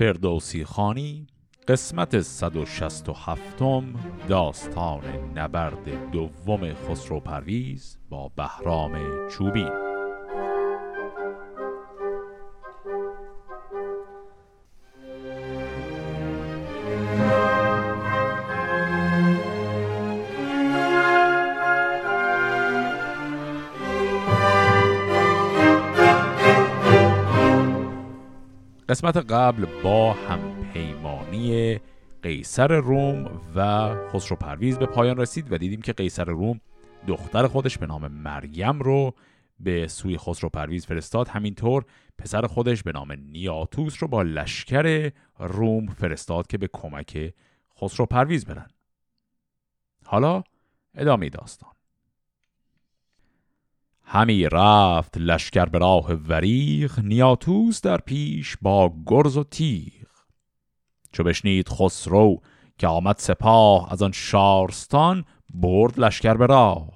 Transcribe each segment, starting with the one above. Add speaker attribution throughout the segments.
Speaker 1: فردوسی خانی قسمت 167 داستان نبرد دوم خسرو پرویز با بهرام چوبین. قسمت قبل با همپیمانی قیصر روم و خسرو پرویز به پایان رسید و دیدیم که قیصر روم دختر خودش به نام مریم رو به سوی خسرو پرویز فرستاد. همینطور پسر خودش به نام نیاتوس رو با لشکر روم فرستاد که به کمک خسرو پرویز برن. حالا ادامه داستان. همی رفت لشکر به راه وریغ نیاتوس در پیش با گرز و تیغ. چو بشنید خسرو که آمد سپاه از آن شارستان برد لشکر به راه.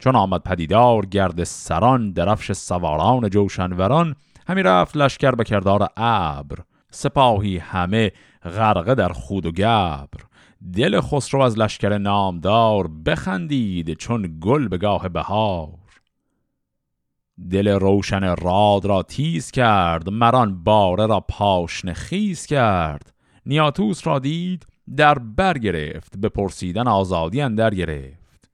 Speaker 1: چون آمد پدیدار گرد سران درفش سواران جوشنوران همی رفت لشکر به کردار ابر. سپاهی همه غرقه در خود و گبر. دل خسرو از لشکر نامدار بخندید چون گل به گاه بهار. دل روشن راد را تیز کرد مران باره را پاشن خیز کرد. نیاتوس را دید در بر گرفت به پرسیدن آزادی اندر گرفت.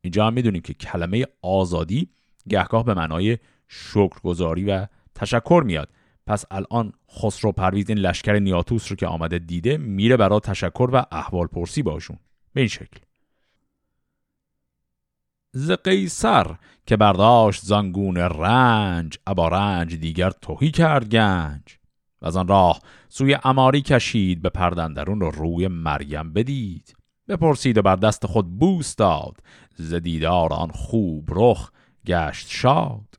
Speaker 1: اینجا هم می‌دونیم که کلمه آزادی گهگاه به معنای شکرگزاری و تشکر میاد. پس الان خسرو پرویز این لشکر نیاتوس رو که آمده دیده میره برای تشکر و احوال پرسی باشون. به این شکل. ز قیصر که برداشت زانگون رنج ابا رنج دیگر توهی کرد گنج. و از آن راه سوی اماری کشید به پردندرون رو روی مریم بدید. بپرسید و بر دست خود بوس داد ز دیدار آن خوب رخ گشت شاد.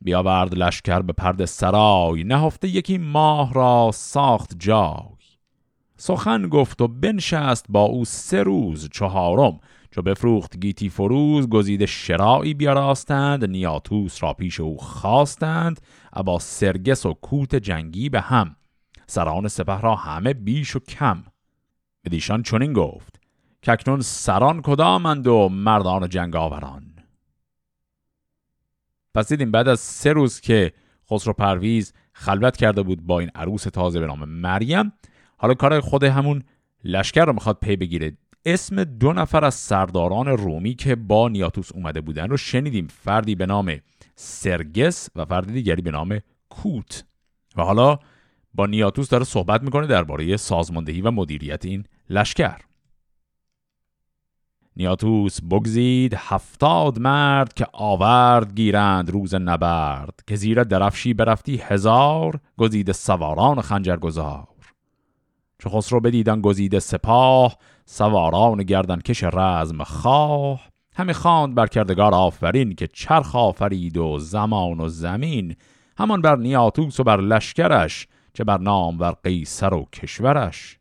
Speaker 1: بیاورد لشکر به پرد سرای نهفته یکی ماه را ساخت جای. سخن گفت و بنشست با او سه روز چهارم چو بفروخت گیتی فروز گزیده شراعی بیاراستند نیاتوس را پیش او خواستند ابا سرگس و کوت جنگی به هم. سران سپه را همه بیش و کم. بدیشان چنین گفت که اکنون سران کدامند و مردان جنگاوران؟ پس دیدیم بعد از سه روز که خسرو پرویز خلوت کرده بود با این عروس تازه به نام مریم حالا کار خود همون لشکر رو می‌خواد پی بگیره. اسم دو نفر از سرداران رومی که با نیاتوس اومده بودن رو شنیدیم. فردی به نام سرگس و فردی دیگری به نام کوت. و حالا با نیاتوس داره صحبت می‌کنه درباره سازماندهی و مدیریت این لشکر. نیاتوس بگزید هفتاد مرد که آورد گیرند روز نبرد که زیر درفشی برفتی هزار گزید سواران خنجر چه خسرو بدیدن گزیده سپاه سواران گردن کش رزم خواه. همه خواند بر کردگار آفرین که چرخ آفرید و زمان و زمین. همان بر نیاتوس و بر لشکرش چه بر نام ور قیصر و کشورش.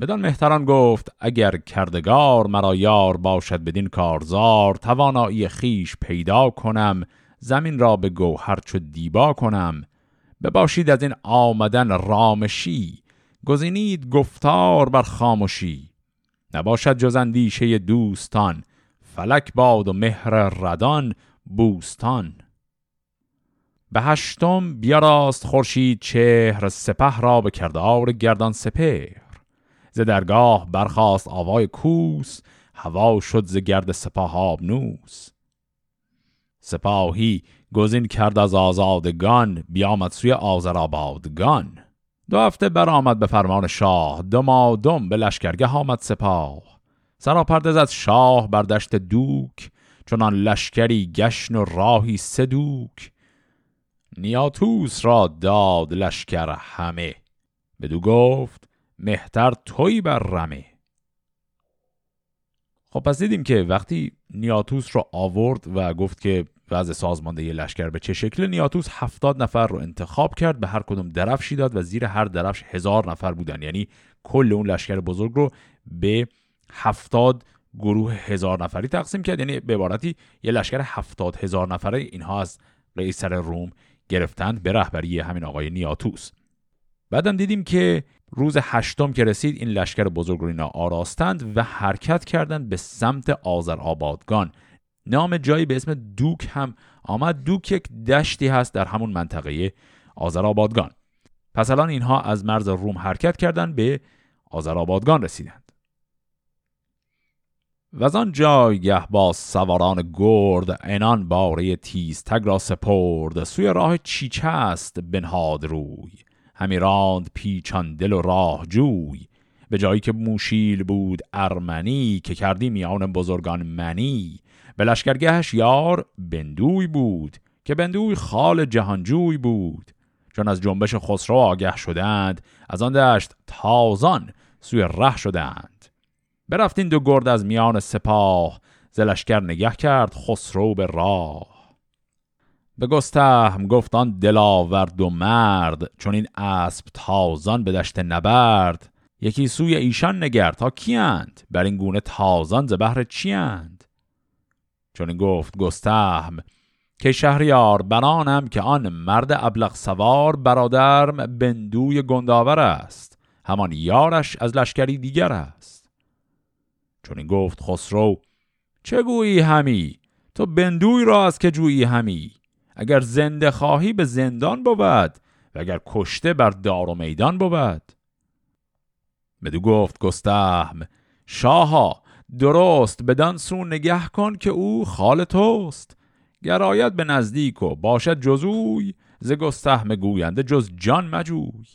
Speaker 1: بدان مهتران گفت اگر کردگار مرا یار باشد بدین کارزار توانایی خیش پیدا کنم زمین را به گوهر چو دیبا کنم. بباشید از این آمدن رامشی. گزینید گفتار بر خاموشی نباشد جز اندیشه دوستان فلک باد و مهر ردان بوستان. به هشتم بیاراست خورشید چهر سپه را به کردار گردان سپر ز درگاه برخاست آوای کوس هوا شد ز گرد سپاه آبنوس. سپاهی گزین کرد از آزادگان بیامد سوی آذرآبادگان دو هفته برآمد به فرمان شاه دمادم به لشکرگه آمد سپاه. سراپرده از شاه بر دشت دوک چنان لشکری گشن و راهی سدوک نیاتوس را داد لشکر همه بدو گفت مهتر توی بر رمه. خب پس دیدیم که وقتی نیاتوس را آورد و گفت که وضع سازماندهی لشکر به چه شکل؟ نیاتوس هفتاد نفر رو انتخاب کرد به هر کدوم درفشی داد و زیر هر درفش هزار نفر بودن. یعنی کل اون لشکر بزرگ رو به هفتاد گروه هزار نفری تقسیم کرد. یعنی به عبارتی یه لشکر هفتاد هزار نفره اینها از قیصر روم گرفتند به رهبری همین آقای نیاتوس. بعدم دیدیم که روز هشتم که رسید این لشکر بزرگ رو اینا آراستند و حرکت کردند به سمت آبادگان نام جایی به اسم دوک هم آمد. دوک یک دشتی هست در همون منطقه آبادگان پس الان اینها از مرز روم حرکت کردند به آبادگان رسیدند. و از آن جایگه با سواران گرد انان باره تیز تگ را سپرد. سوی راه چیچه است بنهاد روی. همی راند پیچان دل و راه جوی. به جایی که موشیل بود ارمنی که کردی میان بزرگان منی. به لشکرگهش یار بندوی بود که بندوی خال جهانجوی بود. چون از جنبش خسرو آگه شدند از آن دشت تازان سوی ره شدند. برفتین دو گرد از میان سپاه زلشکر نگه کرد خسرو به راه. به گستهم گفتان دلاورد و مرد چون این اسب تازان به دشت نبرد. یکی سوی ایشان نگر تا کیند بر این گونه تازان ز بهر چیند چون گفت گستهم که شهریار برانم که آن مرد ابلغ سوار برادرم بندوی گنداور است. همان یارش از لشکری دیگر است. چون گفت خسرو چه گویی همی؟ تو بندوی را از که جویی همی؟ اگر زنده خواهی به زندان بود و اگر کشته بر دار و میدان بود. بدو گفت گستهم شاها درست بدان سو نگه کن که او خال توست. گرایت به نزدیک و باشد جزوی ز گستهم گوینده جز جان مجوی.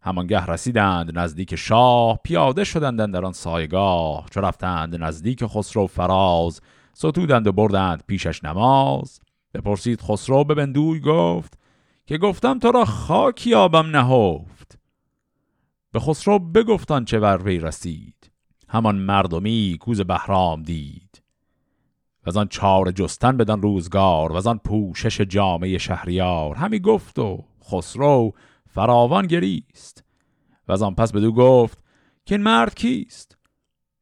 Speaker 1: همانگه رسیدند نزدیک شاه پیاده شدند در آن سایگاه. چو رفتند نزدیک خسرو فراز ستودند و بردند پیشش نماز. بپرسید خسرو به بندوی گفت که گفتم تو را خاکی آبم نهفت؟ به خسرو بگفتان چه ور وی رسید. همان مردمی کوز بهرام دید. و آن چار جستن بدان روزگار و آن پوشش جامعه شهریار همی گفت و خسرو فراوان گریست. و آن پس بدو گفت که این مرد کیست؟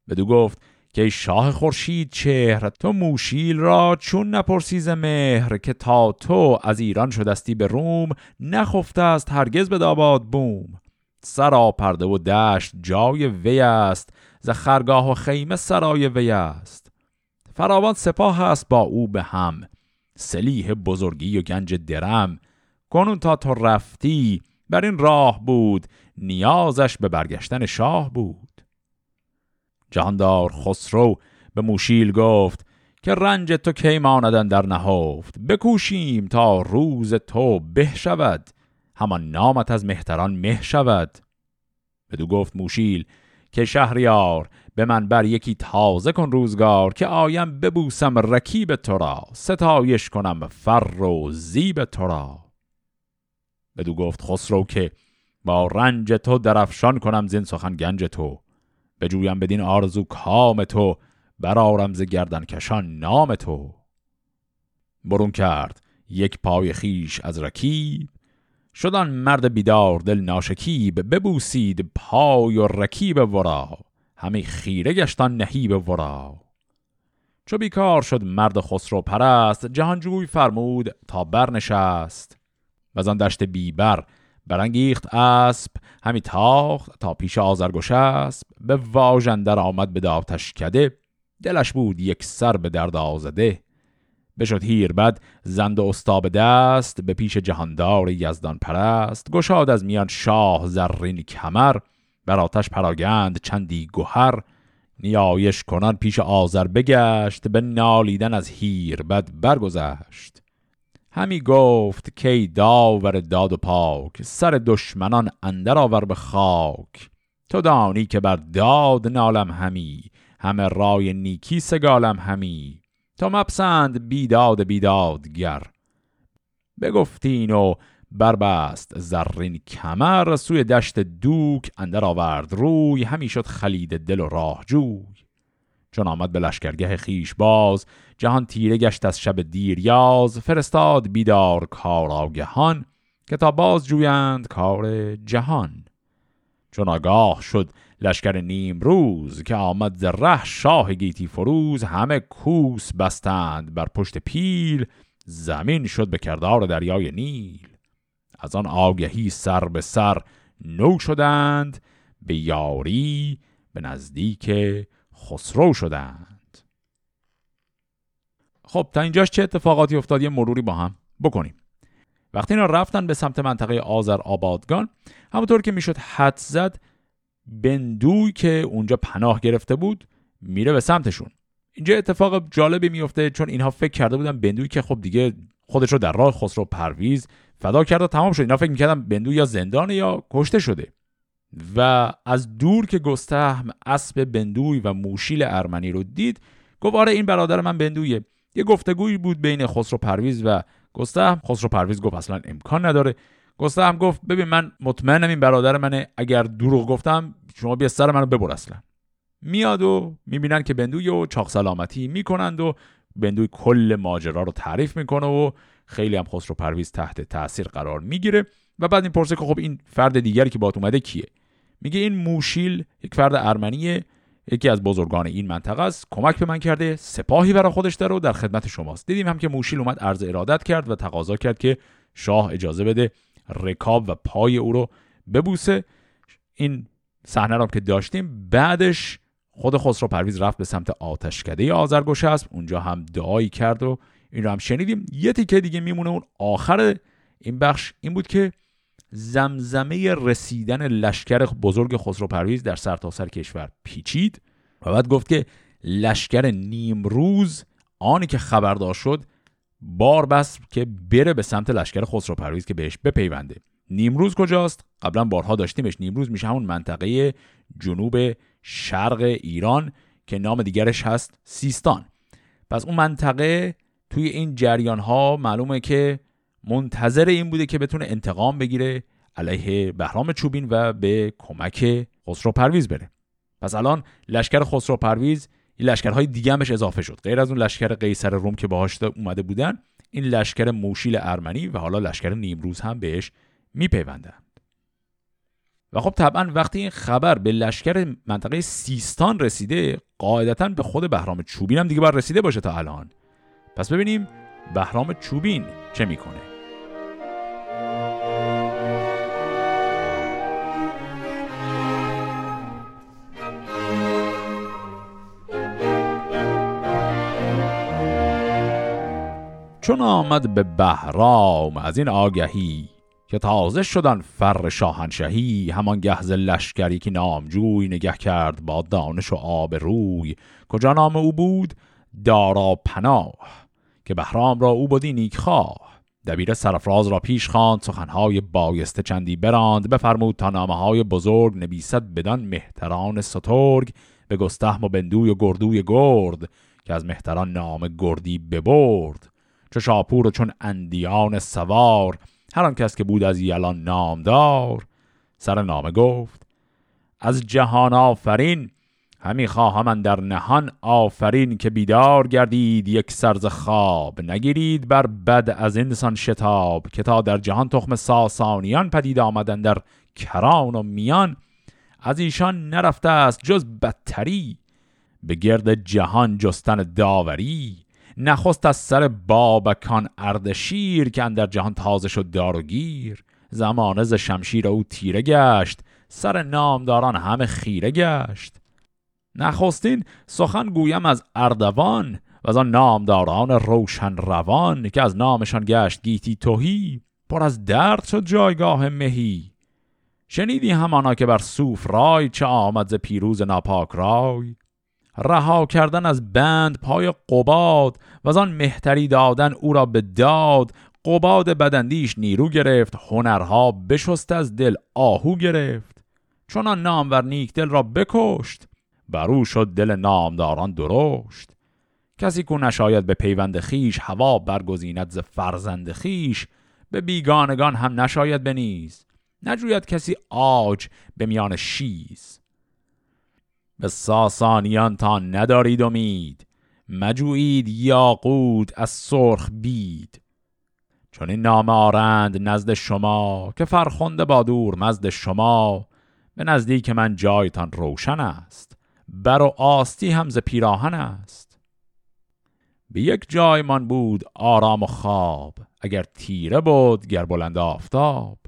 Speaker 1: بدو گفت که شاه خورشید چهر تو موشیل را چون نپرسیز مهر که تا تو از ایران شدستی به روم نخفته است هرگز به داباد بوم. سرا پرده و دشت جای وی است ز خرگاه و خیمه سرای وی است. فراوان سپاه است با او به هم. سلیح بزرگی و گنج درم. کنون تا تو رفتی بر این راه بود. نیازش به برگشتن شاه بود. جهاندار خسرو به موشیل گفت که رنج تو کی ماندن در نهفت؟ بکوشیم تا روز تو به شود. همان نامت از مهتران مه شود. بدو گفت موشیل که شهریار به من بر یکی تازه کن روزگار که آیم ببوسم رکیب تو را. ستایش کنم فر و زیب تو را. بدو گفت خسرو که با رنج تو درفشان کنم زین سخن گنج تو. بجویم بدین آرزو کام تو برارم ز گردن کشان نام تو. برون کرد یک پای خیش از رکیب شدن مرد بیدار دل ناشکیب ببوسید پای و رکیب ورا. همه خیره گشتان نهیب ورا. چو بیکار شد مرد خسرو پرست جهانجوی فرمود تا برنشست. و آن دشت بیبر برانگیخت اسب همی تاخت تا پیش آزرگوش اسب به واژندر آمد به داوتش کده دلش بود یک سر به درد آزده. بشد هیر بد زند و استاب دست به پیش جهاندار یزدان پرست. گشاد از میان شاه زرین کمر بر آتش پراگند چندی گوهر نیایش کنان پیش آذر بگشت به نالیدن از هیر بد برگذشت. همی گفت کی داور داد و پاک سر دشمنان اندر آور به خاک. تو دانی که بر داد نالم همی همه رای نیکی سگالم همی. تو مپسند بیداد بیدادگر. بگفتین و بربست زرین کمر سوی دشت دوک اندر آورد روی همی شد خلید دل و راه جوی. چون آمد به لشکرگه خیش باز جهان تیره گشت از شب دیریاز فرستاد بیدار کار آگهان که تا باز جویند کار جهان. چون آگاه شد لشکر نیم روز که آمد ز ره شاه گیتی فروز همه کوس بستند بر پشت پیل زمین شد به کردار دریای نیل. از آن آگهی سر به سر نو شدند به یاری به نزدیک خسرو شدند. خب تا اینجاش چه اتفاقاتی افتاد؟ یه مروری با هم بکنیم. وقتی اینا رفتن به سمت منطقه آذر آبادگان همونطور که می‌شد حد زد بندوی که اونجا پناه گرفته بود میره به سمتشون. اینجا اتفاق جالبی میفته چون اینها فکر کرده بودن بندوی که خب دیگه خودش رو در راه خسرو پرویز فدا کرده تمام شد. اینا فکر می‌کردن بندو یا زندان یا کشته شده. و از دور که گستهم اسب بندوی و موسیل ارمنی رو دید گفت آره این برادر من بندویه. یه گفتگویی بود بین خسرو پرویز و گستهم. خسرو پرویز گفت اصلا امکان نداره. گستهم گفت ببین من مطمئنم این برادر منه اگر دروغ گفتم شما بیا سر منو ببر اصلا. میاد و می‌بینن که بندوی و چاق سلامتی می‌کنند و بندوی کل ماجرا رو تعریف می‌کنه و خیلی هم خسرو پرویز تحت تاثیر قرار می‌گیره و بعد این پرسه که خب این فرد دیگری که بات اومده کیه؟ میگه این موشیل یک فرد ارمنیه یکی از بزرگان این منطقه است. کمک به من کرده سپاهی برای خودش داره و در خدمت شماست. دیدیم هم که موشیل اومد عرض ارادت کرد و تقاضا کرد که شاه اجازه بده رکاب و پای او رو ببوسه. این صحنه رو که داشتیم بعدش خود خسرو پرویز رفت به سمت آتشکده آذرگوشه است اونجا هم دعایی کرد و این رو هم شنیدیم. یه تیکه دیگه میمونه اون آخر این بخش. این بود که زمزمه رسیدن لشکر بزرگ خسرو پرویز در سرتاسر سر کشور پیچید و بعد گفت که لشکر نیمروز آنی که خبردار شد بار بس که بره به سمت لشکر خسرو پرویز که بهش بپیونده. نیمروز کجاست؟ قبلا بارها داشتیمش. نیمروز میشه همون منطقه جنوب شرق ایران که نام دیگرش هست سیستان. پس اون منطقه توی این جریان ها معلومه که منتظر این بوده که بتونه انتقام بگیره علیه بهرام چوبین و به کمک خسرو پرویز بره. پس الان لشکر خسرو پرویز این لشکرهای دیگه همش اضافه شد. غیر از اون لشکر قیصر روم که باهاش اومده بودن این لشکر موشیل ارمنی و حالا لشکر نیمروز هم بهش میپیوندند. و خب طبعا وقتی این خبر به لشکر منطقه سیستان رسیده قاعدتا به خود بهرام چوبین هم دیگه باید رسیده باشه تا الان. پس ببینیم بهرام چوبین چه می‌کنه. چون آمد به بهرام از این آگهی که تازه شدن فر شاهنشهی همان گهز لشکری که نامجوی نگه کرد با دانش و آب روی. کجا نام او بود؟ دارا پناه که بهرام را او بودی نیکخواه. دبیر سرفراز را پیش خواند سخنهای بایسته چندی براند. بفرمود تا نامه های بزرگ نویسد بدان مهتران سترگ. به گستهم و بندوی و گردوی گرد که از مهتران نام گردی ببرد. چه شاپور و چون اندیان سوار هر آن کس که بود از یلان نامدار. سر نامه گفت از جهان آفرین همی خواهم در نهان آفرین که بیدار گردید یک سرز خواب نگیرید بر بد از انسان شتاب که تا در جهان تخم ساسانیان پدید آمدن در کران و میان. از ایشان نرفته است جز بدتری به گرد جهان جستن داوری. نخست از سر بابکان اردشیر که اندر جهان تازه شد دار و گیر. زمانه ز شمشیر او تیره گشت سر نامداران همه خیره گشت. نخستین سخن گویم از اردوان و از آن نامداران روشن روان که از نامشان گشت گیتی توهی پر از درد شد جایگاه مهی. شنیدی همانا که بر صوف رای چه آمد ز پیروز ناپاک رای؟ رها کردن از بند پای قباد و آن مهتری دادن او را به داد قباد بدندیش نیرو گرفت هنرها بشست از دل آهو گرفت. چون آن نامور نیک دل را بکشت بر او شد دل نامداران درشت. کسی کو نشاید به پیوند خیش هوا برگزیند ز فرزند خیش به بیگانگان هم نشاید بنیز نجوید کسی آج به میان شیز. به ساسانیان تا ندارید امید مجوید یاقود از سرخ بید. چون این نام آرند نزد شما که فرخنده با دور مزد شما به نزدیک من جایتان روشن است. بر و آستی هم ز پیراهن است. به یک جایمان بود آرام و خواب اگر تیره بود گر بلند آفتاب.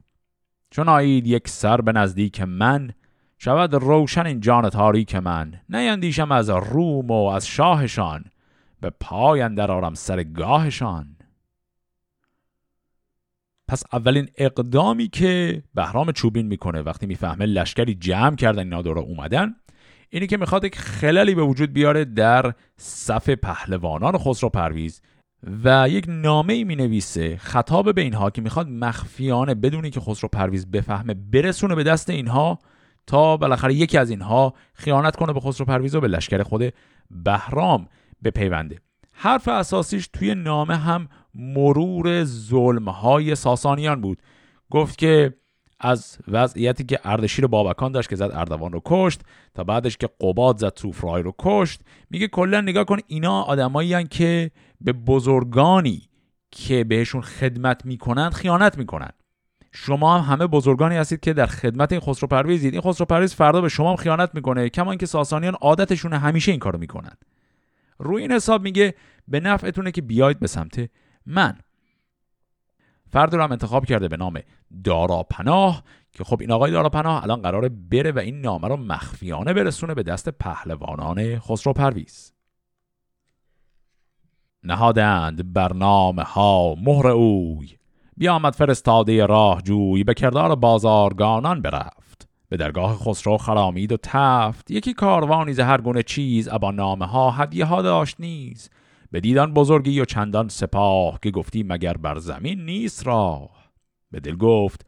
Speaker 1: چون آیید یک سر به نزدیک من شود روشن این جان تاریک من. نیندیشم از روم و از شاهشان. به پای اندر آرم سر گاهشان. پس اولین اقدامی که بهرام چوبین می‌کنه وقتی می‌فهمه لشکری جمع کردن اینا دور اومدن اینی که می‌خواد یک خلالی به وجود بیاره در صف پهلوانان خسرو پرویز و یک نامه ای می نویسه خطاب به اینها که می‌خواد مخفیانه بدونی که خسرو پرویز بفهمه برسونه به دست اینها تا بالاخره یکی از اینها خیانت کنه به خسرو پرویز و به لشکر خود بهرام بپیونده. حرف اساسیش توی نامه هم مرور ظلمهای ساسانیان بود. گفت که از وضعیتی که اردشیر بابکان داشت که زد اردوان رو کشت تا بعدش که قباد زد توفرای رو کشت. میگه کلا نگاه کن اینا آدمایی که به بزرگانی که بهشون خدمت می‌کنند خیانت می‌کنند شما هم همه بزرگانی هستید که در خدمت این خسرو پرویزید. این خسرو پرویز فردا به شما هم خیانت می‌کنه کما اینکه ساسانیان عادتشون همیشه این کارو می‌کنن. روی این حساب میگه به نفعتونه که بیاید به سمت من. فرد رو هم انتخاب کرده به نام دارا پناه که خب این آقای دارا پناه الان قراره بره و این نامه رو مخفیانه برسونه به دست پهلوانان خسرو پرویز. نهادند برنامه ها مهر اوی. بیامد فرستاده راه جوی به کردار بازارگانان برفت. به درگاه خسرو خرامید و تفت. یکی کاروانی ز هر گونه چیز ابا نامه ها هدیه ها داشت نیز. به دیدان بزرگی و چندان سپاه که گفتی مگر بر زمین نیست راه. به دل گفت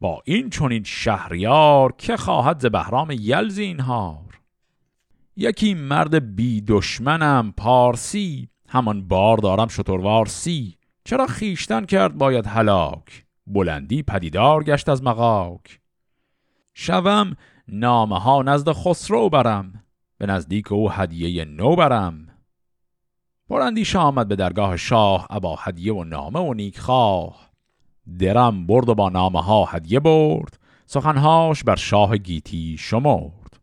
Speaker 1: با این چونین شهریار که خواهد ز بهرام یل هار یکی مرد بی دشمنم پارسی همان بار دارم شتروار سی چرا خیشتن کرد باید هلاک؟ بلندی پدیدار گشت از مقاک شوم نامه ها نزد خسرو برم به نزدیک او هدیه نو برم. پراندیشه آمد به درگاه شاه ابا هدیه و نامه و نیک خواه درم برد و با نامه ها هدیه برد سخنهاش بر شاه گیتی شمرد.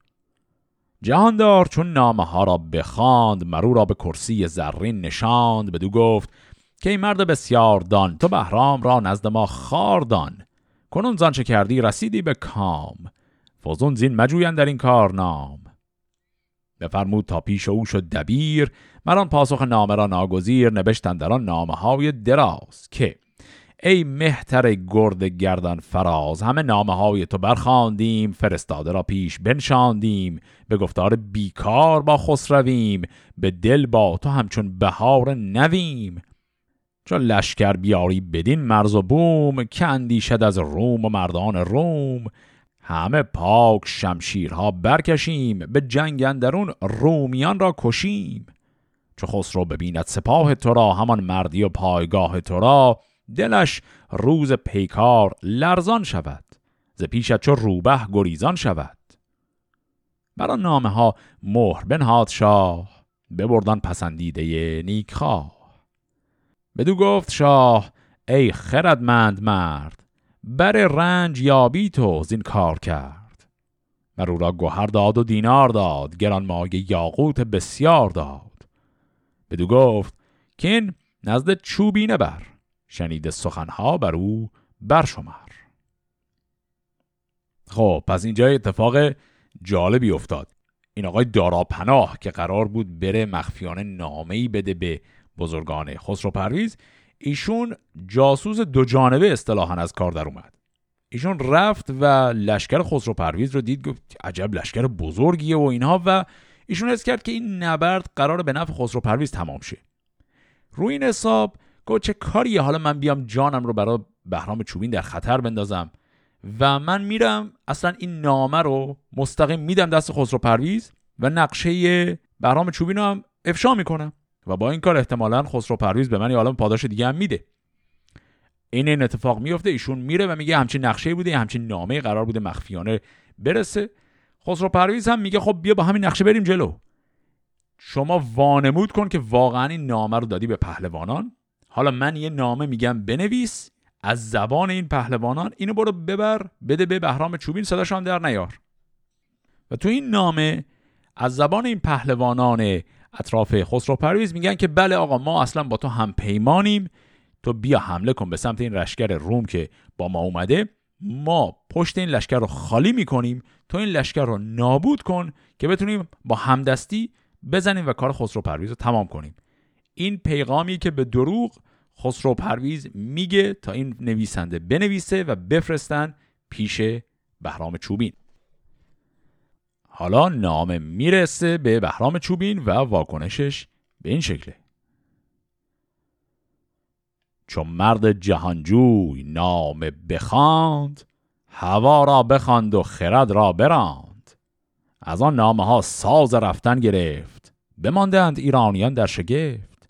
Speaker 1: جهاندار چون نامه ها را بخواند مرو را به کرسی زرین نشاند بدو گفت که این مرد بسیار دان. تو بهرام را نزد ما خاردان کنون زانچه کردی رسیدی به کام. فوزون زین مجوین در این کار نام بفرمود تا پیش او شد دبیر. مران پاسخ نامه را ناگزیر نبشتن در آن نامه های دراز که ای مهتر گرد گردن فراز همه نامه های تو برخاندیم فرستاده را پیش بنشاندیم به گفتار بیکار با خسرویم به دل با تو همچون بهار نویم. چون لشکر بیاری بدین مرز و بوم که اندیشد از روم و مردان روم. همه پاک شمشیرها برکشیم به جنگ اندرون رومیان را کشیم. چو خسرو ببیند سپاه تو را همان مردی و پایگاه تو را دلش روز پیکار لرزان شود. ز پیشت چو روبه گریزان شود. برا نامه ها مهر بنهاد شاه ببردن پسندیده نیکخواه. بدو گفت شاه ای خردمند مرد بر رنج یابی تو زین کار کرد. بر او را گوهر داد و دینار داد گران مایه یاقوت بسیار داد. بدو گفت این نزد چوبینه بر شنید سخنها بر او برشمر. خب پس اینجا اتفاق جالبی افتاد. این آقای دارا پناه که قرار بود بره مخفیانه نامه‌ای بده به بزرگان خسرو پرویز ایشون جاسوس دو جانبه اصطلاحا از کار در اومد. ایشون رفت و لشکر خسرو پرویز رو دید گفت عجب لشکر بزرگیه و اینها و ایشون حس کرد که این نبرد قراره به نفع خسرو پرویز تمام شه. روی این حساب گفت چه کاریه حالا من بیام جانم رو برای بهرام چوبین در خطر بندازم و من میرم اصلا این نامه رو مستقیم میدم دست خسرو پرویز و نقشه بهرام چوبین رو هم افشا می‌کنم. و با این کار احتمالا خسرو پرویز به من حالا پاداش دیگه هم میده. این این اتفاق میفته ایشون میره و میگه همچین نقشه بوده همچین نامه قرار بوده مخفیانه برسه. خسرو پرویز هم میگه خب بیا با همین نقشه بریم جلو. شما وانمود کن که واقعا این نامه رو دادی به پهلوانان. حالا من یه نامه میگم بنویس از زبان این پهلوانان اینو برو ببر بده به بهرام چوبین صداشان در نیار. و تو این نامه از زبان این پهلوانان اطراف خسرو پرویز میگن که بله آقا ما اصلا با تو هم پیمانیم تو بیا حمله کن به سمت این لشکر روم که با ما اومده. ما پشت این لشکر رو خالی می‌کنیم. تو این لشکر رو نابود کن که بتونیم با همدستی بزنیم و کار خسرو پرویز رو تمام کنیم. این پیغامی که به دروغ خسرو پرویز میگه تا این نویسنده بنویسه و بفرستن پیش بهرام چوبین. حالا نامه می‌رسه به بهرام چوبین و واکنشش به این شکله. چون مرد جهانجوی نامه بخواند هوا را بخواند و خرد را براند. از آن نامه ها ساز رفتن گرفت بماندند ایرانیان در شگفت.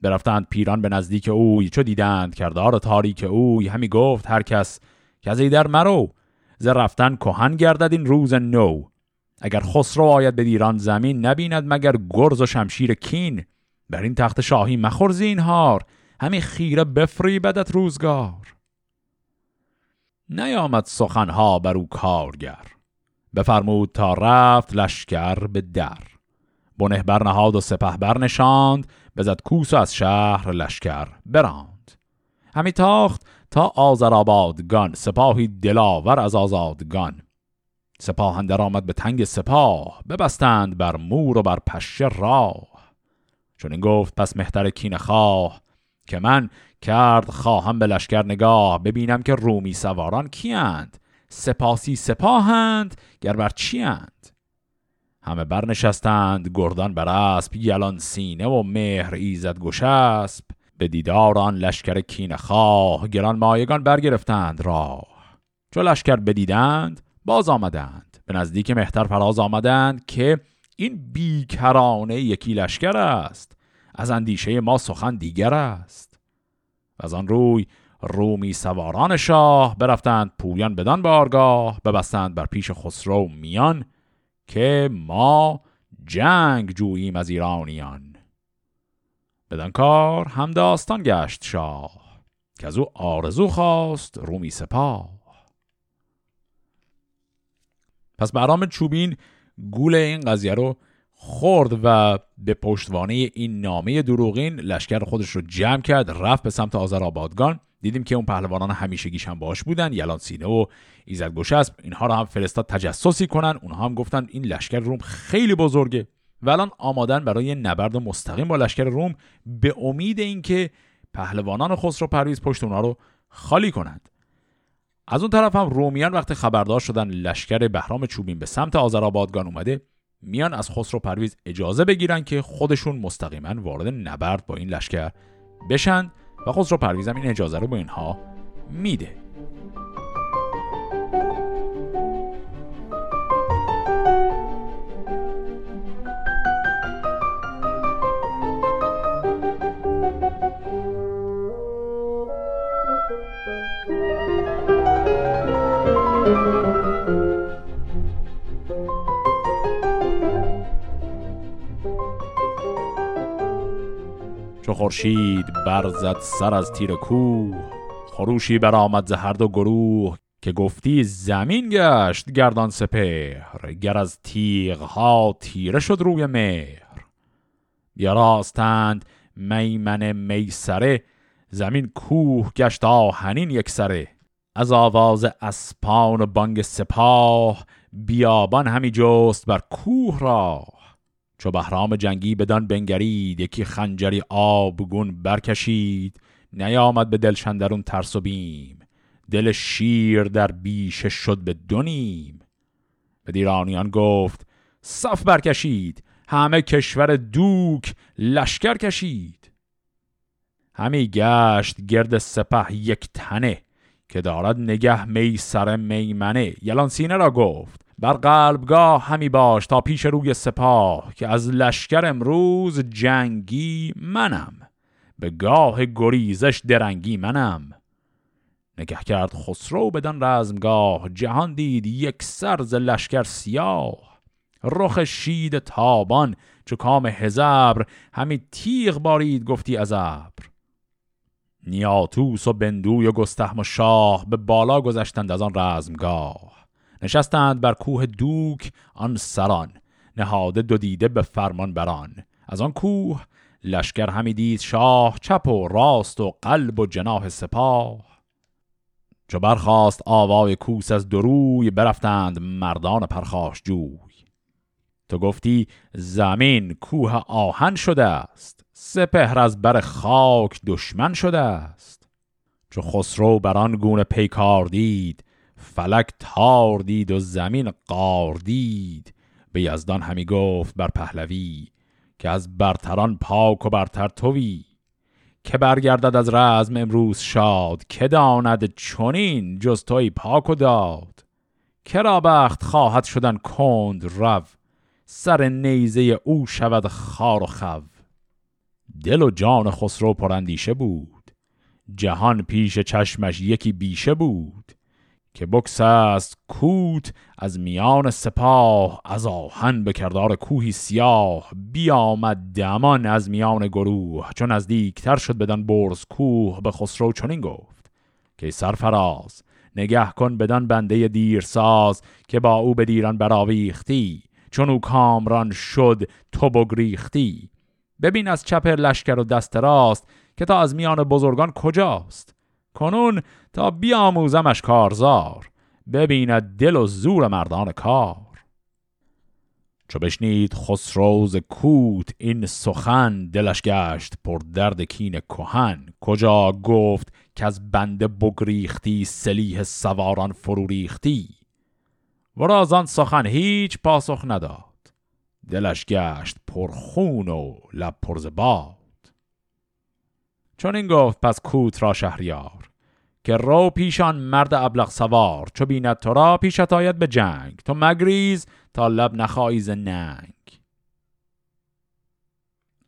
Speaker 1: برفتند پیران به نزدیک اوی چو دیدند کردار تاریک اوی همی گفت هر کس که از در مرو ز رفتن کهن گردد این روز نو. اگر خسرو آید به دیران زمین نبیند مگر گرز و شمشیر کین؟ بر این تخت شاهی مخور زینهار همی خیره بفری بدت روزگار. نیامد سخنها بر او کارگر بفرمود تا رفت لشکر به در. بنه برنهاد و سپه برنشاند بزد کوس و از شهر لشکر براند. همی تاخت تا آذرآبادگان سپاهی دلاور از آزادگان. سپاه اندر آمد به تنگ سپاه ببستند بر مور و بر پشه راه. چون این گفت پس مهتر کین خواه که من کرد خواهم به لشکر نگاه. ببینم که رومی سواران کیند سپاسی سپاهند گر بر چیند همه برنشستند گردان بر اسب یلان سینه و مهر ایزد گشسب. به دیدار آن لشکر کین خواه گران مایگان برگرفتند راه. چو لشکر بدیدند باز آمدند. به نزدیک مهتر فراز آمدند که این بیکرانه یکی لشکر است. از اندیشه ما سخن دیگر است. از آن روی رومی سواران شاه برفتند پویان بدان بارگاه ببستند بر پیش خسرو میان که ما جنگ جوییم از ایرانیان. بدان کار هم داستان گشت شاه که از او آرزو خواست رومی سپاه. پس برام چوبین گول این قضیه رو خورد و به پشتوانه این نامه دروغین لشکر خودش رو جمع کرد رفت به سمت آذرآبادگان دیدیم که اون پهلوانان همیشگیش هم باش بودن یلان سینه و ایزد گشسب. اینها رو هم فرستاد تجسسی کنن. اونها هم گفتن این لشکر روم خیلی بزرگه. و الان آمادن برای نبرد مستقیم با لشکر روم به امید اینکه پهلوانان خسرو پرویز پشت اونها رو خالی کنند از اون طرف هم رومیان وقتی خبردار شدن لشکر بهرام چوبین به سمت آذرآبادگان اومده میان از خسرو پرویز اجازه بگیرن که خودشون مستقیما وارد نبرد با این لشکر بشن و خسرو پرویز هم این اجازه رو به اینها میده. چو خورشید برزد سر از تیر کوه. خروشی برآمد ز هر دو گروه که گفتی زمین گشت گردان سپهر گر از تیغ ها تیره شد روی مهر. بیاراستند میمن میسره زمین کوه گشت آهنین یک سره از آواز اسپان و بانگ سپاه بیابان همی جست بر کوه را چو بهرام جنگی بدان بنگرید یکی خنجری آبگون برکشید. نیامد به دلشندرون ترس و بیم. دل شیر در بیشه شد به دونیم به دیرانیان گفت صف برکشید. همه کشور دوک لشکر کشید. همی گشت گرد سپه یک تنه که دارد نگه می سر میمنه. یلان سینه را گفت بر قلبگاه همی باش تا پیش روی سپاه که از لشکر امروز جنگی منم. به گاه گریزش درنگی منم. نگه کرد خسرو بدان رزمگاه جهان دید یک سرز لشکر سیاه. رخ شید تابان چو کام هزبر همی تیغ بارید گفتی از ابر. نیاتوس و بندوی و گستهم و شاه به بالا گذشتند از آن رزمگاه. نشستند بر کوه دوک آن سران نهاده دو دیده به فرمان بران. از آن کوه لشکر همی دید شاه چپ و راست و قلب و جناح سپاه. چو برخواست آوای کوس از دروی برفتند مردان پرخاش جوی. تو گفتی زمین کوه آهن شده است سپهر از بر خاک دشمن شده است. چو خسرو بر گونه پیکار دید فلک تار دید و زمین قار دید. به یزدان همی گفت بر پهلوی که از برتران پاک و برتر توی. که برگردد از رزم امروز شاد که داند چونین جز توی پاک و داد. کرا بخت خواهد شدن کند رو سر نیزه او شود خار و خو. دل و جان خسرو پرندیشه بود جهان پیش چشمش یکی بیشه بود. که بکس است کوت از میان سپاه از آهن به کردار کوهی سیاه. بیامد دمان از میان گروه چون از دیکتر شد بدن برز کوه. به خسرو چنین گفت که سرفراز نگه کن بدن بنده دیرساز که با او به دیران براویختی چون او کامران شد تو بگریختی. ببین از چپ لشکر و دست راست که تا از میان بزرگان کجاست؟ کنون تا بیاموزمش کارزار ببیند دل و زور مردان کار. چو بشنید خسروز کوت این سخن دلش گشت پر درد کین کهن. کجا گفت که از بنده بگریختی سلیح سواران فرو ریختی؟ و سخن هیچ پاسخ نداد. دلش گشت پرخون و لب پرزباد چون این گفت پس کوت را شهریار. که رو پیشان مرد ابلغ سوار چو بیند تو را پیشت آید به جنگ. تو مگریز تا لب نخواهی ننگ.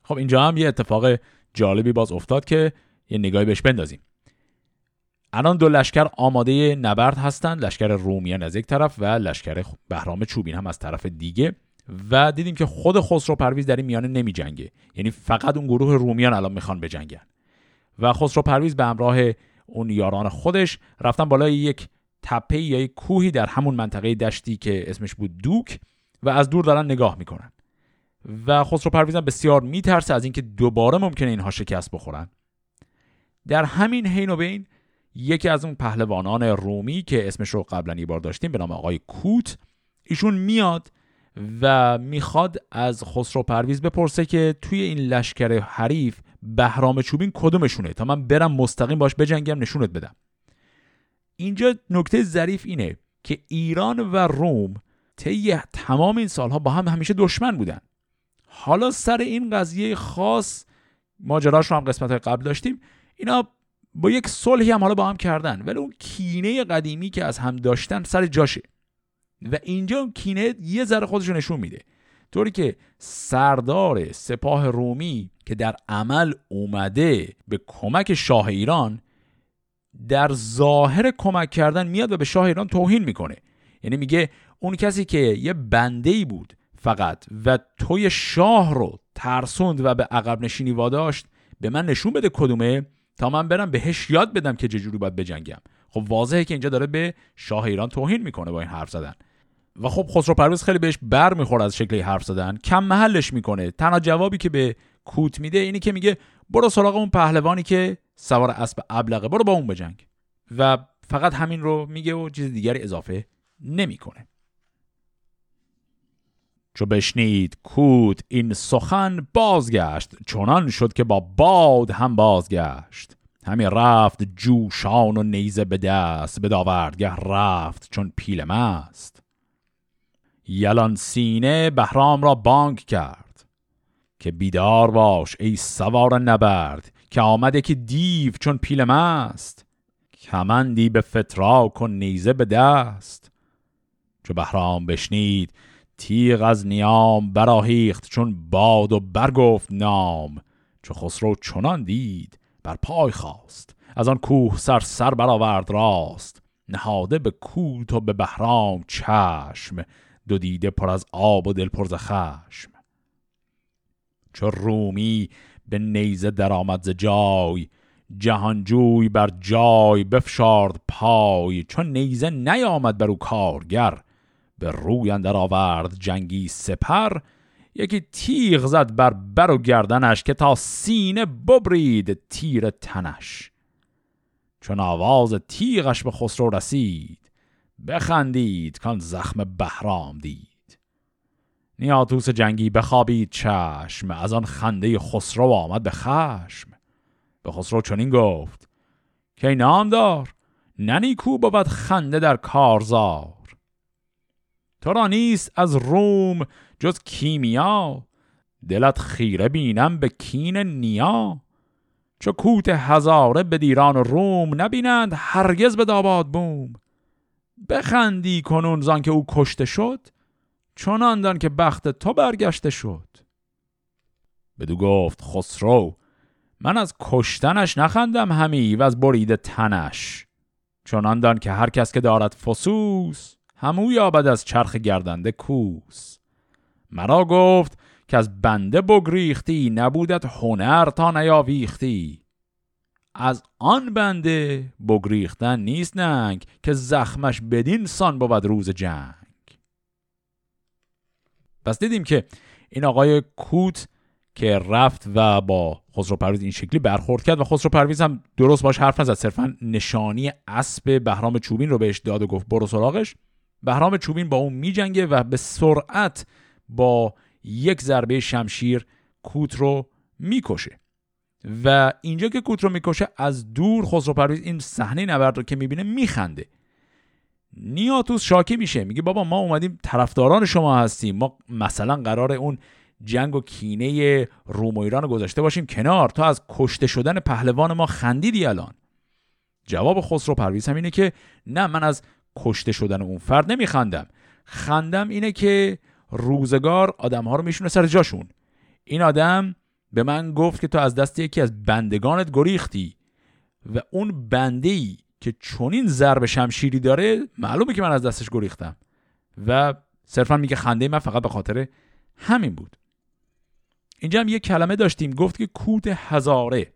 Speaker 1: خب اینجا هم یه اتفاق جالبی باز افتاد که یه نگاهی بهش بندازیم. الان دو لشکر آماده نبرد هستند لشکر رومیان از یک طرف و لشکر بهرام چوبین هم از طرف دیگه. و دیدیم که خود خسرو پرویز در این میانه نمی جنگه یعنی فقط اون گروه رومیان الان می‌خوان بجنگن. و خسرو پرویز به همراه اون یاران خودش رفتن بالای یک تپه یا یک کوهی در همون منطقه دشتی که اسمش بود دوک و از دور دارن نگاه می‌کنن. و خسرو پرویز هم بسیار میترسه از اینکه دوباره ممکنه اینها شکست بخورن. در همین حین و بین یکی از اون پهلوانان رومی که اسمش رو قبلا یه بار داشتیم به نام آقای کوت ایشون میاد و می‌خواد از خسرو پرویز بپرسه که توی این لشکر حریف بهرام چوبین کدومشونه؟ تا من برم مستقیم باش بجنگم نشونت بدم. اینجا نکته ظریف اینه که ایران و روم طی تمام این سالها با هم همیشه دشمن بودن. حالا سر این قضیه خاص ماجراش رو هم قسمت های قبل داشتیم. اینا با یک صلحی هم حالا با هم کردن ولی اون کینه قدیمی که از هم داشتن سر جاشه. و اینجا اون کینه یه ذره خودش نشون میده. طوری که سردار سپاه رومی که در عمل اومده به کمک شاه ایران در ظاهر کمک کردن میاد و به شاه ایران توهین می‌کنه. یعنی میگه اون کسی که یه بنده ای بود فقط و توی شاه رو ترسوند و به عقب نشینی واداشت به من نشون بده کدومه تا من برم بهش یاد بدم که چجوری باید بجنگم. خب واضحه که اینجا داره به شاه ایران توهین می‌کنه با این حرف زدن. و خب خسرو پرویز خیلی بهش بر می‌خوره از شکلی حرف زدن. کم محلش می‌کنه. تنها جوابی که به کوت میده اینی که میگه برو سراغ اون پهلوانی که سوار اسب ابلغه. برو با اون بجنگ و فقط همین رو میگه و چیز دیگری اضافه نمی‌کنه. چو بشنید کوت این سخن بازگشت. چنان شد که با باد هم بازگشت. همین رفت جوشان و نیزه به دست. به داوردگه رفت چون پیل مست. یلان سینه بهرام را بانک کرد. که بیدار باش ای سوار نبرد که آمده که دیو چون پیل مست. کمندی به فتراک و نیزه به دست. چو بهرام بشنید تیغ از نیام براهیخت چون باد و برگفت نام. چو خسرو چنان دید بر پای خواست از آن کوه سر سر برآورد راست. نهاده به کوت و به بهرام چشم. دو دیده پر از آب و دل پر ز خشم. چو رومی به نیزه درآمد ز جای جهانجوی بر جای بفشارد پای. چون نیزه نیامد بر او کارگر به روی اندر آورد جنگی سپر. یکی تیغ زد بر بر و گردنش که تا سینه ببرید تیر تنش. چون آواز تیغش به خسرو رسید بخندید کان زخم بهرام دید. نیاتوس جنگی بخوابید چشم از آن خنده خسرو آمد به خشم. به خسرو چنین گفت که نام دار؟ ننیکو بود خنده در کارزار. تو را نیست از روم جز کیمیا. دلت خیره بینم به کین نیا. چو کوت هزاره به دیران روم نبینند هرگز به داباد بوم. بخندی کنون زان که او کشته شد چنان دان که بخت تو برگشته شد. بدو گفت خسرو من از کشتنش نخندم همی و از برید تنش. چنان دان که هر کس که دارد فسوس همو یابد از چرخ گردنده کوس. مرا گفت که از بنده بگریختی نبودت هنر تا نیاویختی. از آن بنده بگریختن نیست ننگ که زخمش بدین سان بود روز جنگ. پس دیدیم که این آقای کوت که رفت و با خسرو پرویز این شکلی برخورد کرد و خسرو پرویز هم درست باش حرف نزد. صرفا نشانی اسب بهرام چوبین رو بهش داد و گفت برو سراغش. بهرام چوبین با اون میجنگه و به سرعت با یک ضربه شمشیر کوت رو می‌کشه. و اینجا که کوت رو می‌کشه از دور خسرو پرویز این صحنه نبرد رو که می‌بینه میخنده. نیاتوس شاکی میشه. میگه بابا ما اومدیم طرفداران شما هستیم. ما مثلا قرار اون جنگ و کینه روم و ایران رو گذاشته باشیم کنار تا از کشته شدن پهلوان ما خندیدی الان. جواب خسرو پرویز هم اینه که نه من از کشته شدن اون فرد نمیخندم. خندم اینه که روزگار آدم ها رو میشونه سر جاشون. این آدم به من گفت که تو از دست یکی از بندگانت گریختی و اون بنده ای که چنین ضرب شمشیری داره معلومه که من از دستش گریختم. و صرفا میگه خنده من فقط به خاطر همین بود. اینجا هم یه کلمه داشتیم گفت که کوت هزاره.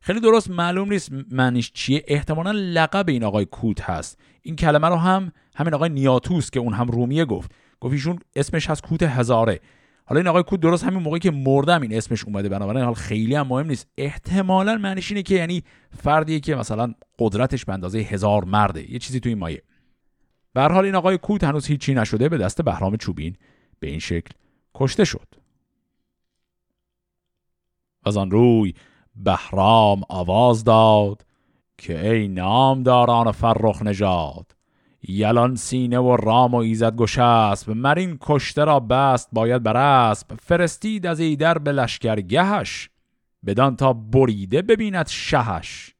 Speaker 1: خیلی درست معلوم نیست معنیش چیه. احتمالا لقب این آقای کوت هست. این کلمه رو هم همین آقای نیاتوس که اون هم رومیه گفت. گفت ایشون اسمش هست کوت هزاره. حالا این آقای کوت درست همین موقعی که مردم این اسمش اومده بنابراین حال خیلی هم مهم نیست. احتمالا معنیش اینه که یعنی فردیه که مثلا قدرتش به اندازه هزار مرده. یه چیزی توی این مایه به حال این آقای کوت هنوز هیچی نشده به دست بهرام چوبین. به این شکل کشته شد. از آن روی بهرام آواز داد که ای نامداران فرخ نژاد یلان سینه و رام و ایزد گشسب مرین کشته را بست باید بر اسب. فرستید از ایدر به لشکرگهش بدان تا بریده ببیند شهش.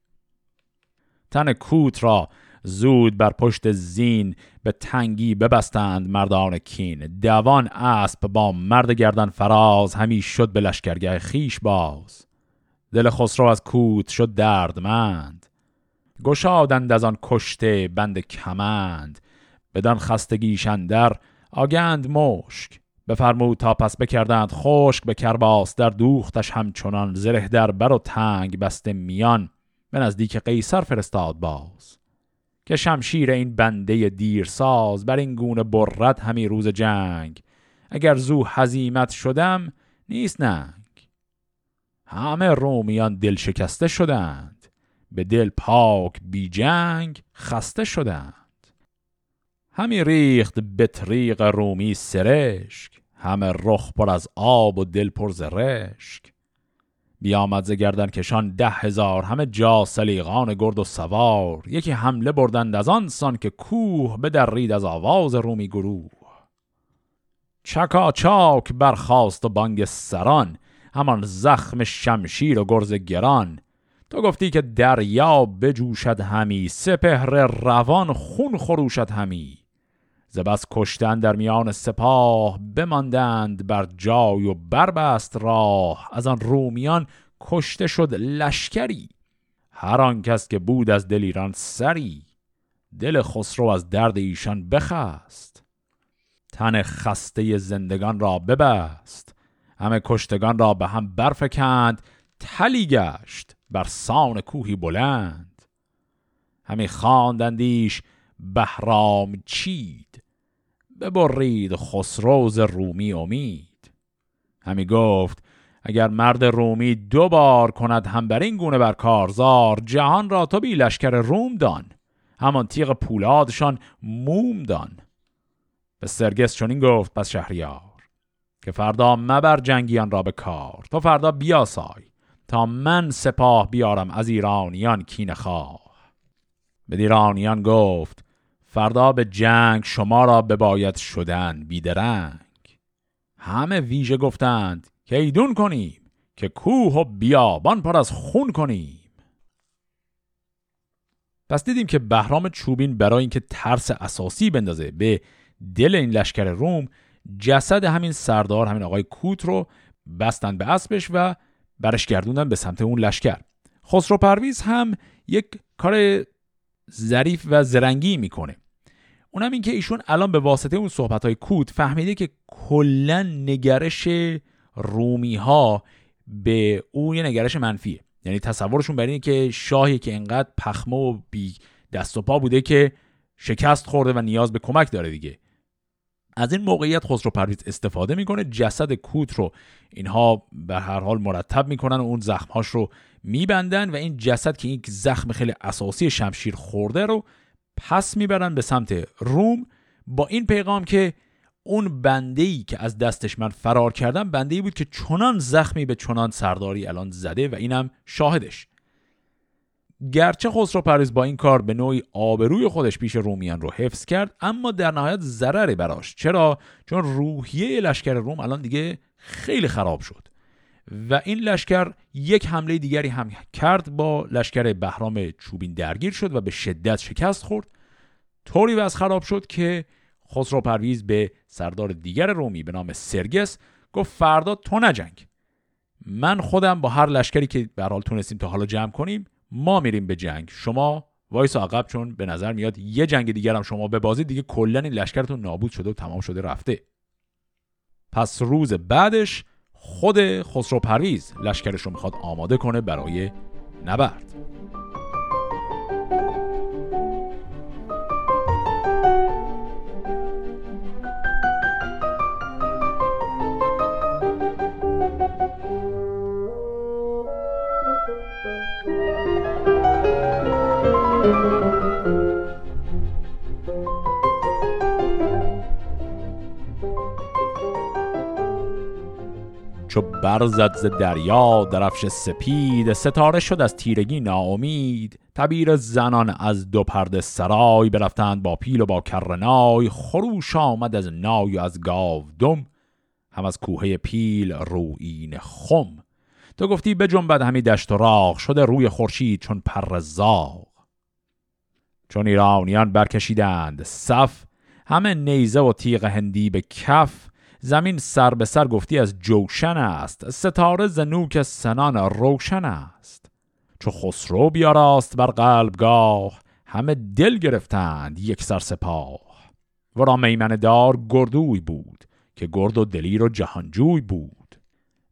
Speaker 1: تن کوت را زود بر پشت زین به تنگی ببستند مردان کین. دوان اسب با مرد گردن فراز همی شد به لشکرگه خیش باز. دل خسرو از کوت شد دردمند. گشادند از آن کشته بند کمند. بدان خستگیشن در آگند مشک. بفرمود تا پس بکردند خشک به کرباس در دوختش همچنان زره در بر و تنگ بسته میان. به نزدیک قیصر فرستاد باز. که شمشیر این بنده دیرساز بر این گونه برد همی روز جنگ. اگر زو حزیمت شدم نیست ننگ. همه رومیان دل شکسته شدند. به دل پاک بی جنگ خسته شدند. همی ریخت به طریق رومی سرشک همه رخ پر از آب و دل پر زرشک بیامد ز گردن کشان ده هزار همه جا سلیغان گرد و سوار. یکی حمله بردند از آن سان که کوه بدرید از آواز رومی گروه. چکا چاک برخاست و بانگ سران همان زخم شمشیر و گرز گران. تو گفتی که دریا بجوشد همی سپهر روان خون خروشد همی. زبس کشتن در میان سپاه بماندند بر جای و بربست راه. از آن رومیان کشته شد لشکری. هر آن کس که بود از دل ایران سری دل خسرو از درد ایشان بخست. تن خسته زندگان را ببست. همه کشتگان را به هم برفکند تلی گشت. بر سان کوهی بلند. همی خواندندیش بهرام چید ببرید خسروز رومی امید. همی گفت اگر مرد رومی دو بار کند هم بر این گونه بر کارزار جهان را تو بی لشکر روم دان همان تیغ پولادشان موم دان. به سرگس چنین گفت پس شهریار که فردا مبر جنگیان را به کار تو فردا بیاسای. تا من سپاه بیارم از ایرانیان کین خواه. به ایرانیان گفت فردا به جنگ شما را بباید شدن بیدرنگ. همه ویژه گفتند که ایدون کنیم که کوه و بیابان پر از خون کنیم. پس دیدیم که بهرام چوبین برای اینکه ترس اساسی بندازه به دل این لشکر روم جسد همین سردار همین آقای کوت رو بستن به اسبش و برش گردوندن به سمت اون لشکر. خسرو پرویز هم یک کار ظریف و زرنگی می‌کنه. اونم این که ایشون الان به واسطه اون صحبت های کوت فهمیده که کلا نگرش رومی ها به اون یه نگرش منفیه. یعنی تصورشون بر اینه که شاهی که انقدر پخمه و بی دست و پا بوده که شکست خورده و نیاز به کمک داره دیگه. از این موقعیت خسرو پرویز استفاده می‌کنه جسد کوت رو. اینها به هر حال مرتب می‌کنن و اون زخمهاش رو میبندن و این جسد که یک زخم خیلی اساسی شمشیر خورده رو پس می‌برن به سمت روم. با این پیغام که اون بنده ای که از دستش من فرار کردم بنده ای بود که چنان زخمی به چنان سرداری الان زده و اینم شاهدش. گرچه خسرو پرویز با این کار به نوعی آبروی خودش پیش رومیان رو حفظ کرد اما در نهایت ضرری براش. چرا؟ چون روحیه لشکر روم الان دیگه خیلی خراب شد و این لشکر یک حمله دیگری هم کرد با لشکر بهرام چوبین درگیر شد و به شدت شکست خورد. طوری وضع خراب شد که خسرو پرویز به سردار دیگر رومی به نام سرگس گفت فردا تو نجنگ. من خودم با هر لشکری که به حال تونستیم تا حالا جمع کنیم ما میریم به جنگ. شما وایس عقب چون به نظر میاد یه جنگ دیگر هم شما یه بازی دیگه کلا این لشکرتون نابود شده و تمام شده رفته. پس روز بعدش خود خسرو پرویز لشکرش رو می‌خواد آماده کنه برای نبرد. چو برزد ز دریا درفش سپید ستاره شد از تیرگی ناامید. تبیر زنان از دو پرده سرای برفتند با پیل و با کرنای خروش آمد از نای و از گاو دم هم از کوه پیل روین خم. تو گفتی به جنبد همی دشت و راغ شده روی خورشید چون پر زاغ. چون ایرانیان برکشیدند صف همه نیزه و تیغ هندی به کف. زمین سر به سر گفتی از جوشن است ستاره زنوک سنان روشن است. چو خسرو بیاراست بر قلبگاه همه دل گرفتند یک سر سپاه. ورا میمن دار گردوی بود که گرد و دلیر و جهانجوی بود.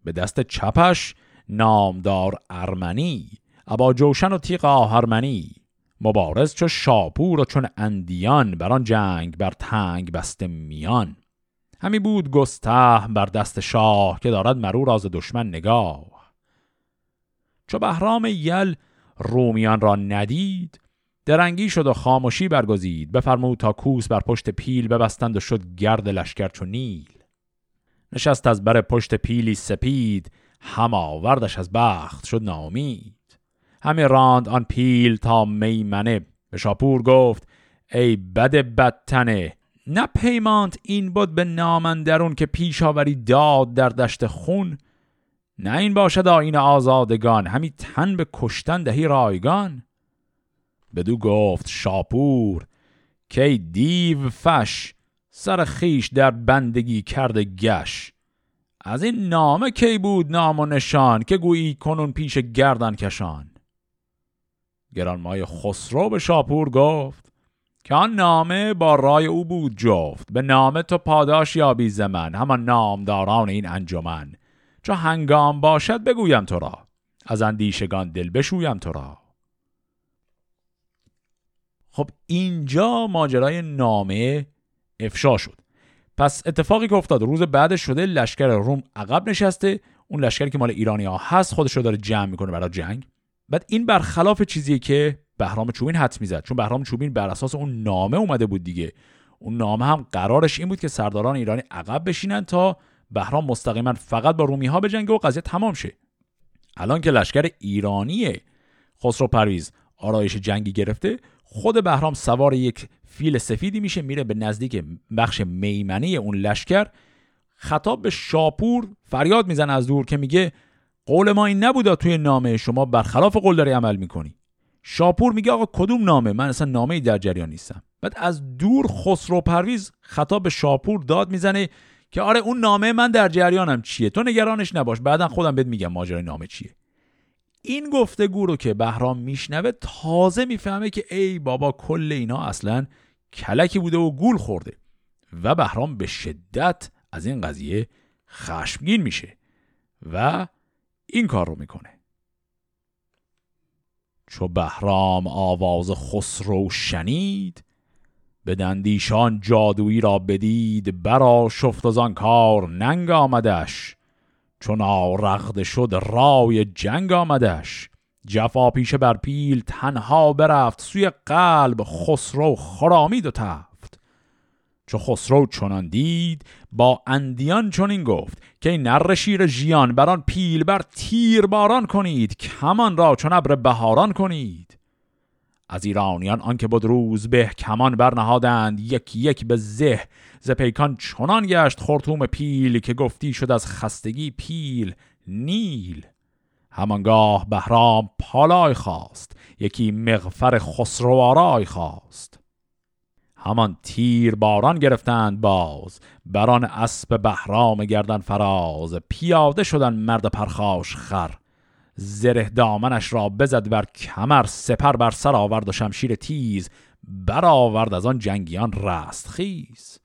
Speaker 1: به دست چپش نامدار ارمنی ابا جوشن و تیغ آهرمنی. مبارز چو شاپور و چون اندیان بر آن جنگ بر تنگ بسته میان. همی بود گسته بر دست شاه که دارد مرو راز دشمن نگاه. چو بهرام یل رومیان را ندید درنگی شد و خاموشی برگزید. بفرمود تا کوس بر پشت پیل ببستند و شد گرد لشکر چو نیل. نشست از بر پشت پیلی سپید هم آوردش از بخت شد نامید همی راند آن پیل تا میمنه. به شاپور گفت ای بد بدتنه نه پیمانت این بود به نامندرون که پیش آوری داد در دشت خون. نه این باشد آین آزادگان همی تن به کشتن دهی رایگان. بدو گفت شاپور که دیو فش سر خیش در بندگی کرده گش. از این نامه کی بود نام و نشان که گویی کنون پیش گردن کشان؟ گرانمای خسرو به شاپور گفت که آن نامه با رای او بود جفت. به نامه تو پاداش یابی ز من همان نامداران این انجمن. چو هنگام باشد بگویم تو را از اندیشگان دل بشویم تو را. خب اینجا ماجرای نامه افشا شد. پس اتفاقی که افتاد روز بعدش شده لشکر روم عقب نشسته. اون لشکری که مال ایرانی ها هست خودش رو داره جمع می‌کنه برای جنگ. بعد این برخلاف چیزیه که بهرام چوبین حد می‌زد. چون بهرام چوبین بر اساس اون نامه اومده بود دیگه. اون نامه هم قرارش این بود که سرداران ایرانی عقب بشینن تا بهرام مستقیما فقط با رومی ها بجنگه و قضیه تمام شه. الان که لشکر ایرانی خسرو پرویز آرایش جنگی گرفته خود بهرام سوار یک فیل سفیدی میشه میره به نزدیک بخش میمنی اون لشکر. خطاب به شاپور فریاد می‌زنه از دور که میگه قول ما این نبودا توی نامه شما برخلاف قول داری عمل می‌کنی. شاپور میگه آقا کدوم نامه؟ من اصلا نامه ای در جریان نیستم. بعد از دور خسرو پرویز خطاب به شاپور داد می‌زنه که آره اون نامه من در جریانم چیه؟ تو نگرانش نباش. بعدا خودم بهت میگم ماجرای نامه چیه. این گفتگو رو که بهرام میشنوه تازه می‌فهمه که ای بابا کل اینا اصلا کلکی بوده و گول خورده و بهرام به شدت از این قضیه خشمگین میشه و این کار رو می‌کنه. چو بهرام آواز خسرو شنید به دندیشان جادویی را بدید برا شفت از آن کار ننگ آمدش. چون آرغده شد رای جنگ آمدش. جفا پیشه بر پیل تنها برفت سوی قلب خسرو خرامید و تفت. چو خسرو چنان دید با اندیان چنین گفت که نر شیر ژیان بران پیل بر تیر باران کنید کمان را چون ابر بهاران کنید. از ایرانیان آنکه بود روز به کمان برنهادند یک یک به زه ز پیکان چنان گشت خورتوم پیل که گفتی شد از خستگی پیل نیل. همانگاه بهرام پالای خواست یکی مغفر خسروارای خواست همان تیر باران گرفتند باز. بران اسب بهرام گردن فراز. پیاده شدن مرد پرخاش خر. زره دامنش را بزد بر کمر. سپر بر سر آورد و شمشیر تیز برآورد از آن جنگیان رست خیز.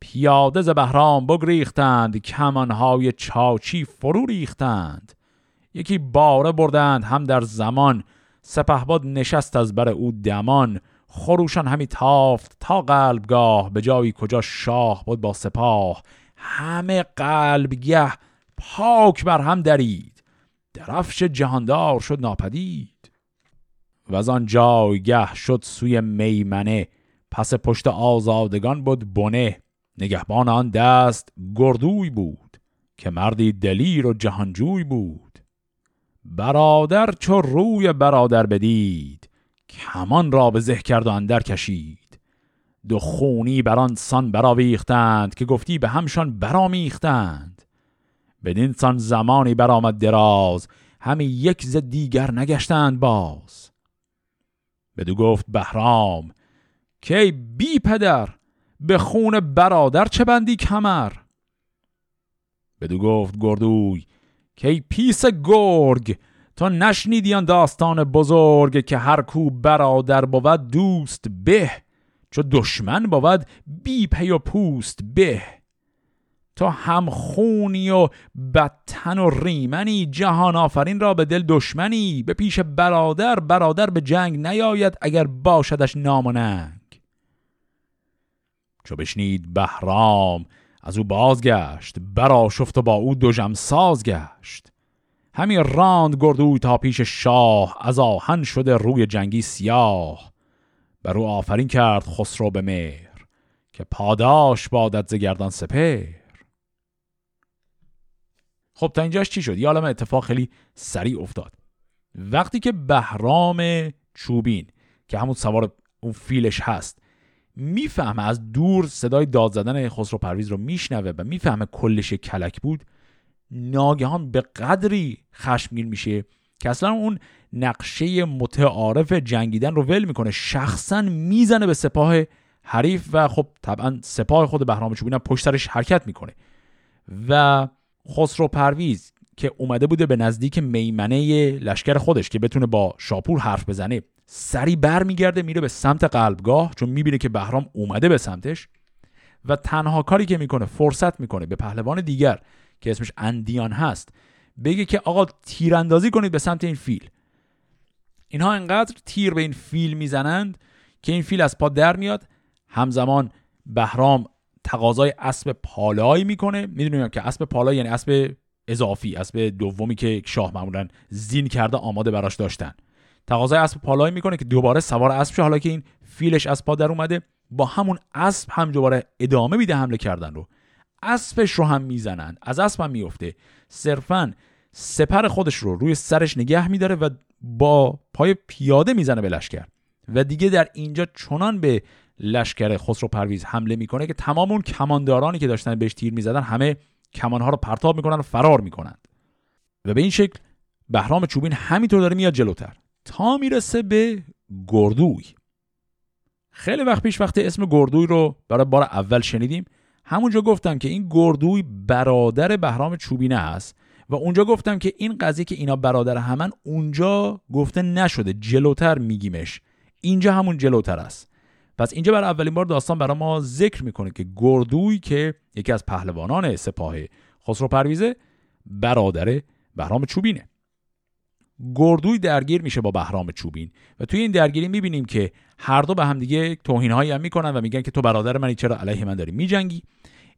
Speaker 1: پیاده ز بهرام بگریختند. کمانهای چاچی فرو ریختند. یکی باره بردند هم در زمان. سپهباد نشست از بر او دمان. خروشان همی تافت تا قلبگاه به جایی کجا شاه بود با سپاه. همه قلبگه پاک بر هم درید. درفش جهاندار شد ناپدید. و از آن جایگه شد سوی میمنه. پس پشت آزادگان بود بنه. نگهبان آن دست گردوی بود که مردی دلیر و جهانجوی بود. برادر چو روی برادر بدید. کمان را به زه کرد و اندر کشید. دو خونی بران سان براویختند که گفتی به همشان برامیختند بدین سان زمانی برآمد دراز همی یک ز دیگر نگشتند باز. بدو گفت بهرام که بی پدر به خون برادر چه بندی کمر؟ بدو گفت گردوی کای پیسه گرگ تو نشنیدی آن داستان بزرگ که هر کو برادر بود دوست به چو دشمن بود بی پی و پوست به. تو هم خونی و بدتن و ریمنی جهان آفرین را به دل دشمنی. به پیش برادر برادر به جنگ نیاید اگر باشدش نام و چو بشنید بهرام از او بازگشت برا شفت و با او دو ساز گشت همی راند گردوی تا پیش شاه از آهن شده روی جنگی سیاه. بر او آفرین کرد خسرو به مهر که پاداش بادت زگردان سپر خب تا اینجاش چی شد؟ یه عالم اتفاق خیلی سریع افتاد. وقتی که بهرام چوبین که همون سوار اون فیلش هست می‌فهمه از دور صدای داد زدن خسرو پرویز رو میشنوه و می‌فهمه کلش کلک بود ناگهان به قدری خشمگین میشه که اصلا اون نقشه متعارف جنگیدن رو ول می‌کنه. شخصا می‌زنه به سپاه حریف و خب طبعا سپاه خود بهرام چوبین پشت سرش حرکت می‌کنه. و خسرو پرویز که اومده بوده به نزدیک میمنه لشکر خودش که بتونه با شاپور حرف بزنه سری بر میگرده میره به سمت قلبگاه چون می‌بینه که بهرام اومده به سمتش و تنها کاری که می‌کنه فرصت می‌کنه به پهلوان دیگر که اسمش اندیان هست بگه که آقا تیراندازی کنید به سمت این فیل. اینها انقدر تیر به این فیل می‌زنند که این فیل از پا در میاد. همزمان بهرام تقاضای اسب پالایی می‌کنه. می‌دونیم که اسب پالایی یعنی اسب اضافی اسب دومی که شاه معمولا زین کرده آماده براش داشتن. تقاضای اسب پالایی می‌کنه که دوباره سوار اسب شه. حالا که این فیلش از پا در اومده با همون اسب هم دوباره ادامه میده حمله کردن رو. اسبش رو هم می‌زنن. از اسب هم میفته صرفا سپر خودش رو روی سرش نگه میداره و با پای پیاده می‌زنه به لشکر. و دیگه در اینجا چنان به لشکر خسرو پرویز حمله می‌کنه که تمام اون کماندارانی که داشتن بهش تیر می‌زدن همه کمانها رو پرتاب می‌کنن و فرار می‌کنن و به این شکل بهرام چوبین همینطور داره میاد جلوتر. تا می‌رسه به گردوی. خیلی وقت پیش وقتی اسم گردوی رو برای بار اول شنیدیم همونجا گفتم که این گردوی برادر بهرام چوبینه است و اونجا گفتم که این قضیه که اینا برادر همن اونجا گفته نشده جلوتر میگیمش. اینجا همون جلوتر است. پس اینجا برای اولین بار داستان برای ما ذکر می‌کنه که گردوی که یکی از پهلوانان سپاه خسرو پرویزه برادر بهرام چوبینه. گردوی درگیر میشه با بهرام چوبین و توی این درگیری می‌بینیم که هر دو به هم دیگه توهین هایی هم می‌کنن و میگن که تو برادر منی چرا علیه من داری میجنگی؟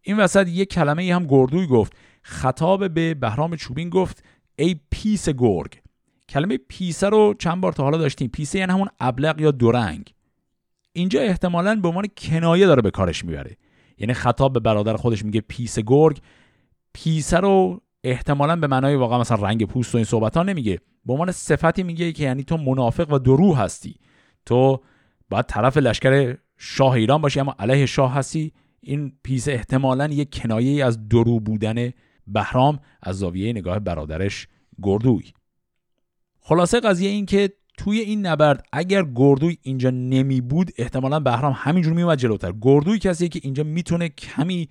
Speaker 1: این وسط یه کلمه ای هم گردوی گفت. خطاب به بهرام چوبین گفت ای پیس گرگ. کلمه پیسه رو چند بار تا حالا داشتیم. پیسه یعنی همون ابلق یا دورنگ. اینجا احتمالا به عنوان کنایه داره به کارش می‌بره. یعنی خطاب به برادر خودش میگه پیسه گرگ. پیسه رو احتمالا به معنای واقعا مثلا رنگ پوست و این صحبت ها نمیگه. به عنوان صفتی میگه که یعنی تو منافق و دورو هستی. تو باید طرف لشکر شاه ایران باشی اما علیه شاه هستی. این پیسه احتمالا یک کنایه از دورو بودن بهرام از زاویه نگاه برادرش گردوی. خلاصه قضیه این که توی این نبرد اگر گردوی اینجا نمی بود احتمالا بهرام همینجور میومد جلوتر. گردوی کسی که اینجا می‌تونه کمی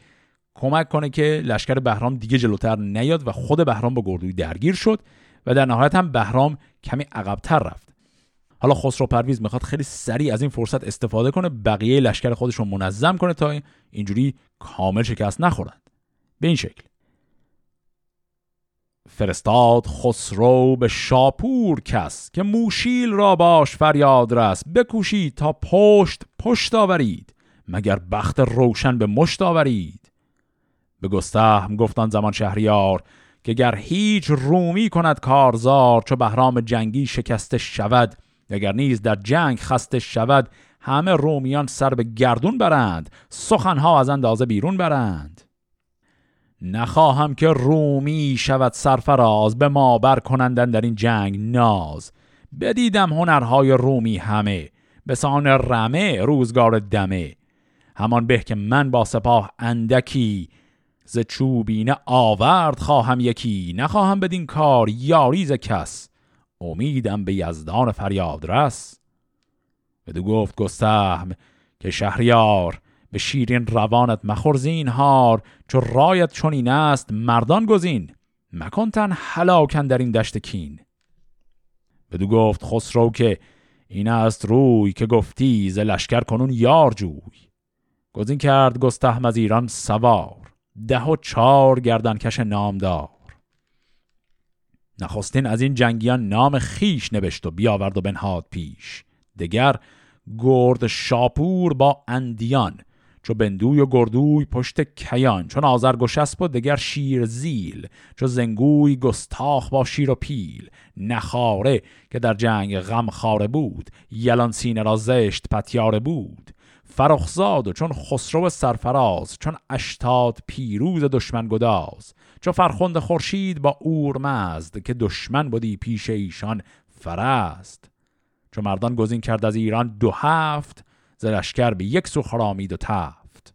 Speaker 1: کمک کنه که لشکر بهرام دیگه جلوتر نیاد و خود بهرام با گردوی درگیر شد و در نهایت هم بهرام کمی عقبتر رفت. حالا خسرو پرویز می‌خواد خیلی سریع از این فرصت استفاده کنه بقیه لشکر خودش رو منظم کنه تا اینجوری کامل شکست نخورند. به این شکل. فرستاد خسرو به شاپور کس که موشیل را باش فریاد رس بکوشید تا پشت پشت آورید مگر بخت روشن به مشت آورید. به گستهم گفتان زمان شهریار که گر هیچ رومی کند کارزار چو بهرام جنگی شکسته شود اگر نیز در جنگ خسته شود همه رومیان سر به گردون برند سخنها از اندازه بیرون برند. نخواهم که رومی شود سرفراز به ما بر کنندن در این جنگ ناز. بدیدم هنرهای رومی همه به سان رمه روزگار دمه. همان به که من با سپاه اندکی ز چوبینه آورد خواهم یکی. نخواهم بدین کار یاری ز کس. امیدم به یزدان فریاد رس. بدو گفت گستهم که شهریار به شیرین روانت مخورزین هار چو رایت چنین است مردان گزین. مکن تن حلاکن در این دشت کین. بدو گفت خسرو که این است روی که گفتی ز لشکر کنون یار جوی. گزین کرد گستهم از ایران سوار. ده و چار گردنکش نامدار. نخستین از این جنگیان نام خیش نوشت و بیاورد و بنهاد پیش. دگر گرد شاپور با اندیان چو بندوی و گردوی پشت کیان چون آزرگوشسب و دگر شیر زیل چو زنگوی گستاخ با شیر و پیل. نخاره که در جنگ غم خاره بود یلان سینه را زشت پتیاره بود. فرخزاد و چون خسرو سرفراز چون اشتاد پیروز دشمن گداز چو فرخند خورشید با اورمزد که دشمن بودی پیش ایشان فرست. چو مردان گزین کرد از ایران دو هفت زلشکر به یک سو خرامید و تفت.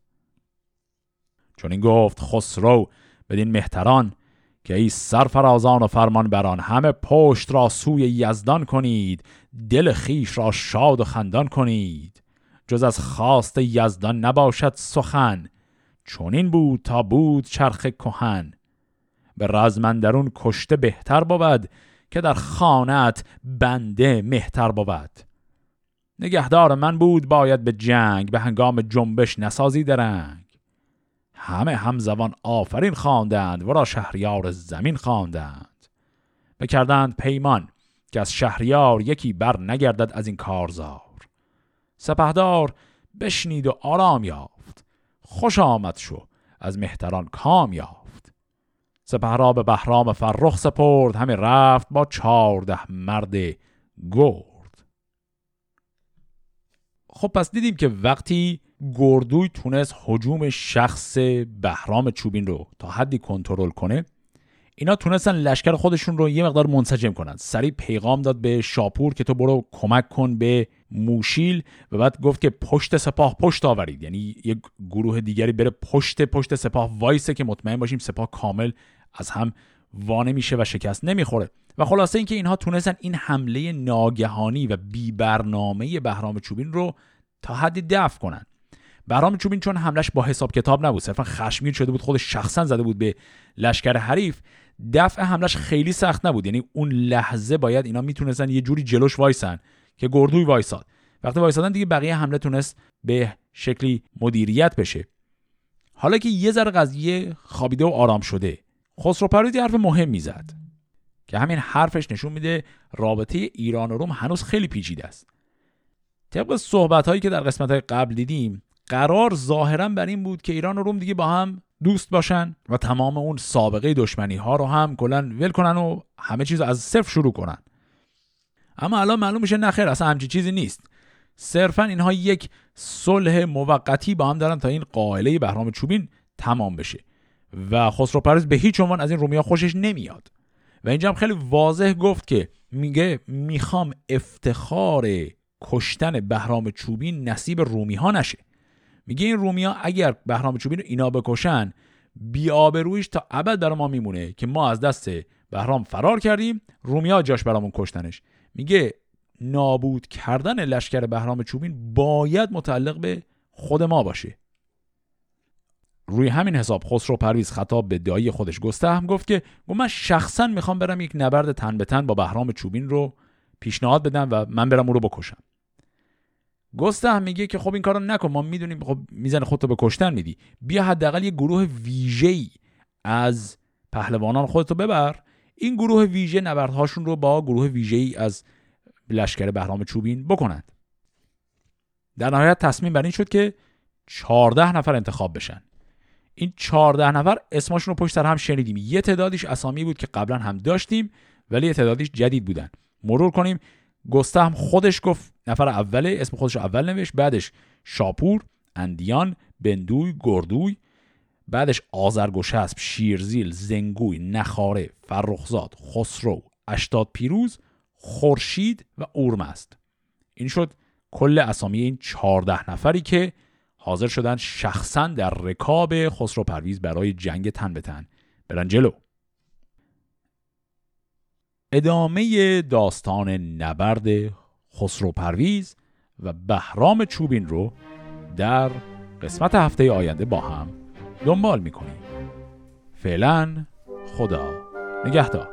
Speaker 1: چون این گفت خسرو بدین مهتران که ای سرفرازان و فرمان بران همه پشت را سوی یزدان کنید دل خیش را شاد و خندان کنید. جز از خواست یزدان نباشد سخن. چون این بود تا بود چرخ کهن. به رزمندرون کشته بهتر بود که در خانت بنده مهتر بود. نگهدار من بود باید به جنگ به هنگام جنبش نسازی درنگ. همه همزبان آفرین خواندند و را شهریار زمین خواندند. بکردند پیمان که از شهریار یکی بر نگردد از این کارزار. سپهدار بشنید و آرام یافت. خوش آمد شو از مهتران کام یافت. سپه را به بهرام فرخ سپرد همه رفت با چارده مرد گرد. خب پس دیدیم که وقتی گردوی تونست حجوم شخص بهرام چوبین رو تا حدی کنترل کنه اینا تونستن لشکر خودشون رو یه مقدار منسجم کنن. سریع پیغام داد به شاپور که تو برو کمک کن به موشیل و بعد گفت که پشت سپاه پشت آورید. یعنی یک گروه دیگری بره پشت پشت سپاه وایسه که مطمئن باشیم سپاه کامل از هم وانه میشه و شکست نمی‌خوره. و خلاصه اینکه اینها تونستن این حمله ناگهانی و بی برنامه بهرام چوبین رو تا حدی دفع کنن. بهرام چوبین چون حملش با حساب کتاب نبود صرفا خشمگین شده بود خودش شخصا زده بود به لشکر حریف دفع حملش خیلی سخت نبود. یعنی اون لحظه باید اینا می‌تونستن یه جوری جلوش وایسن. که گردوی وایساد. وقتی وایسادن دیگه بقیه حمله تونست به شکلی مدیریت بشه. حالا که یه ذره قضیه خوابیده و آرام شده خسرو پرویز حرف مهم می‌زد که همین حرفش نشون میده رابطه ایران و روم هنوز خیلی پیچیده است. طبق صحبت هایی که در قسمت های قبل دیدیم قرار ظاهرا بر این بود که ایران و روم دیگه با هم دوست باشن و تمام اون سابقه دشمنی ها رو هم کلا ول کنن و همه چیز از صفر شروع کنن. اما الان معلوم میشه نخیر اصلا همچی چیزی نیست. صرفا اینها یک صلح موقتی با هم دارن تا این قائله بهرام چوبین تمام بشه. و خسرو پرز به هیچ عنوان از این رومیا خوشش نمیاد. و اینجا هم خیلی واضح گفت که میگه می‌خوام افتخار کشتن بهرام چوبین نصیب رومی ها نشه. میگه این رومیا اگر بهرام چوبین رو اینا بکشن بیابرویش تا ابد برای ما میمونه که ما از دست بهرام فرار کردیم رومیا جاش برامون کشتنش. میگه نابود کردن لشکر بهرام چوبین باید متعلق به خود ما باشه. روی همین حساب خسرو پرویز خطاب به دایی خودش گسته هم گفت که من شخصا می‌خوام برم یک نبرد تن به تن با بهرام چوبین رو پیشنهاد بدم و من برم او رو بکشم. هم میگه که خب این کارو نکن ما می‌دونیم خب میزن خودتو به کشتن میدی. بیا حداقل یه گروه ویژه‌ای از پهلوانان خودتو ببر این گروه ویژه نبردهاشون رو با گروه ویژه‌ای از لشکر بهرام چوبین بکنند. در نهایت تصمیم بر این شد که 14 نفر انتخاب بشن. این 14 نفر اسمشون رو پشت سر هم شنیدیم. یه تعدادیش اسامی بود که قبلا هم داشتیم ولی یه تعدادیش جدید بودن. مرور کنیم. گسته هم خودش گفت نفر اوله اسم خودش اول نوشت بعدش شاپور اندیان بندوی گردوی بعدش آزرگوشسب شیرزیل زنگوی نخاره فرخزاد خسرو اشتاد پیروز خورشید و اورمست این شد کل اسامی این چهارده نفری که حاضر شدن شخصا در رکاب خسرو پرویز برای جنگ تن به تن برن جلو. ادامه داستان نبرد خسرو پرویز و بهرام چوبین رو در قسمت هفته آینده با هم دنبال می‌کنیم فعلا خدا. نگهدار.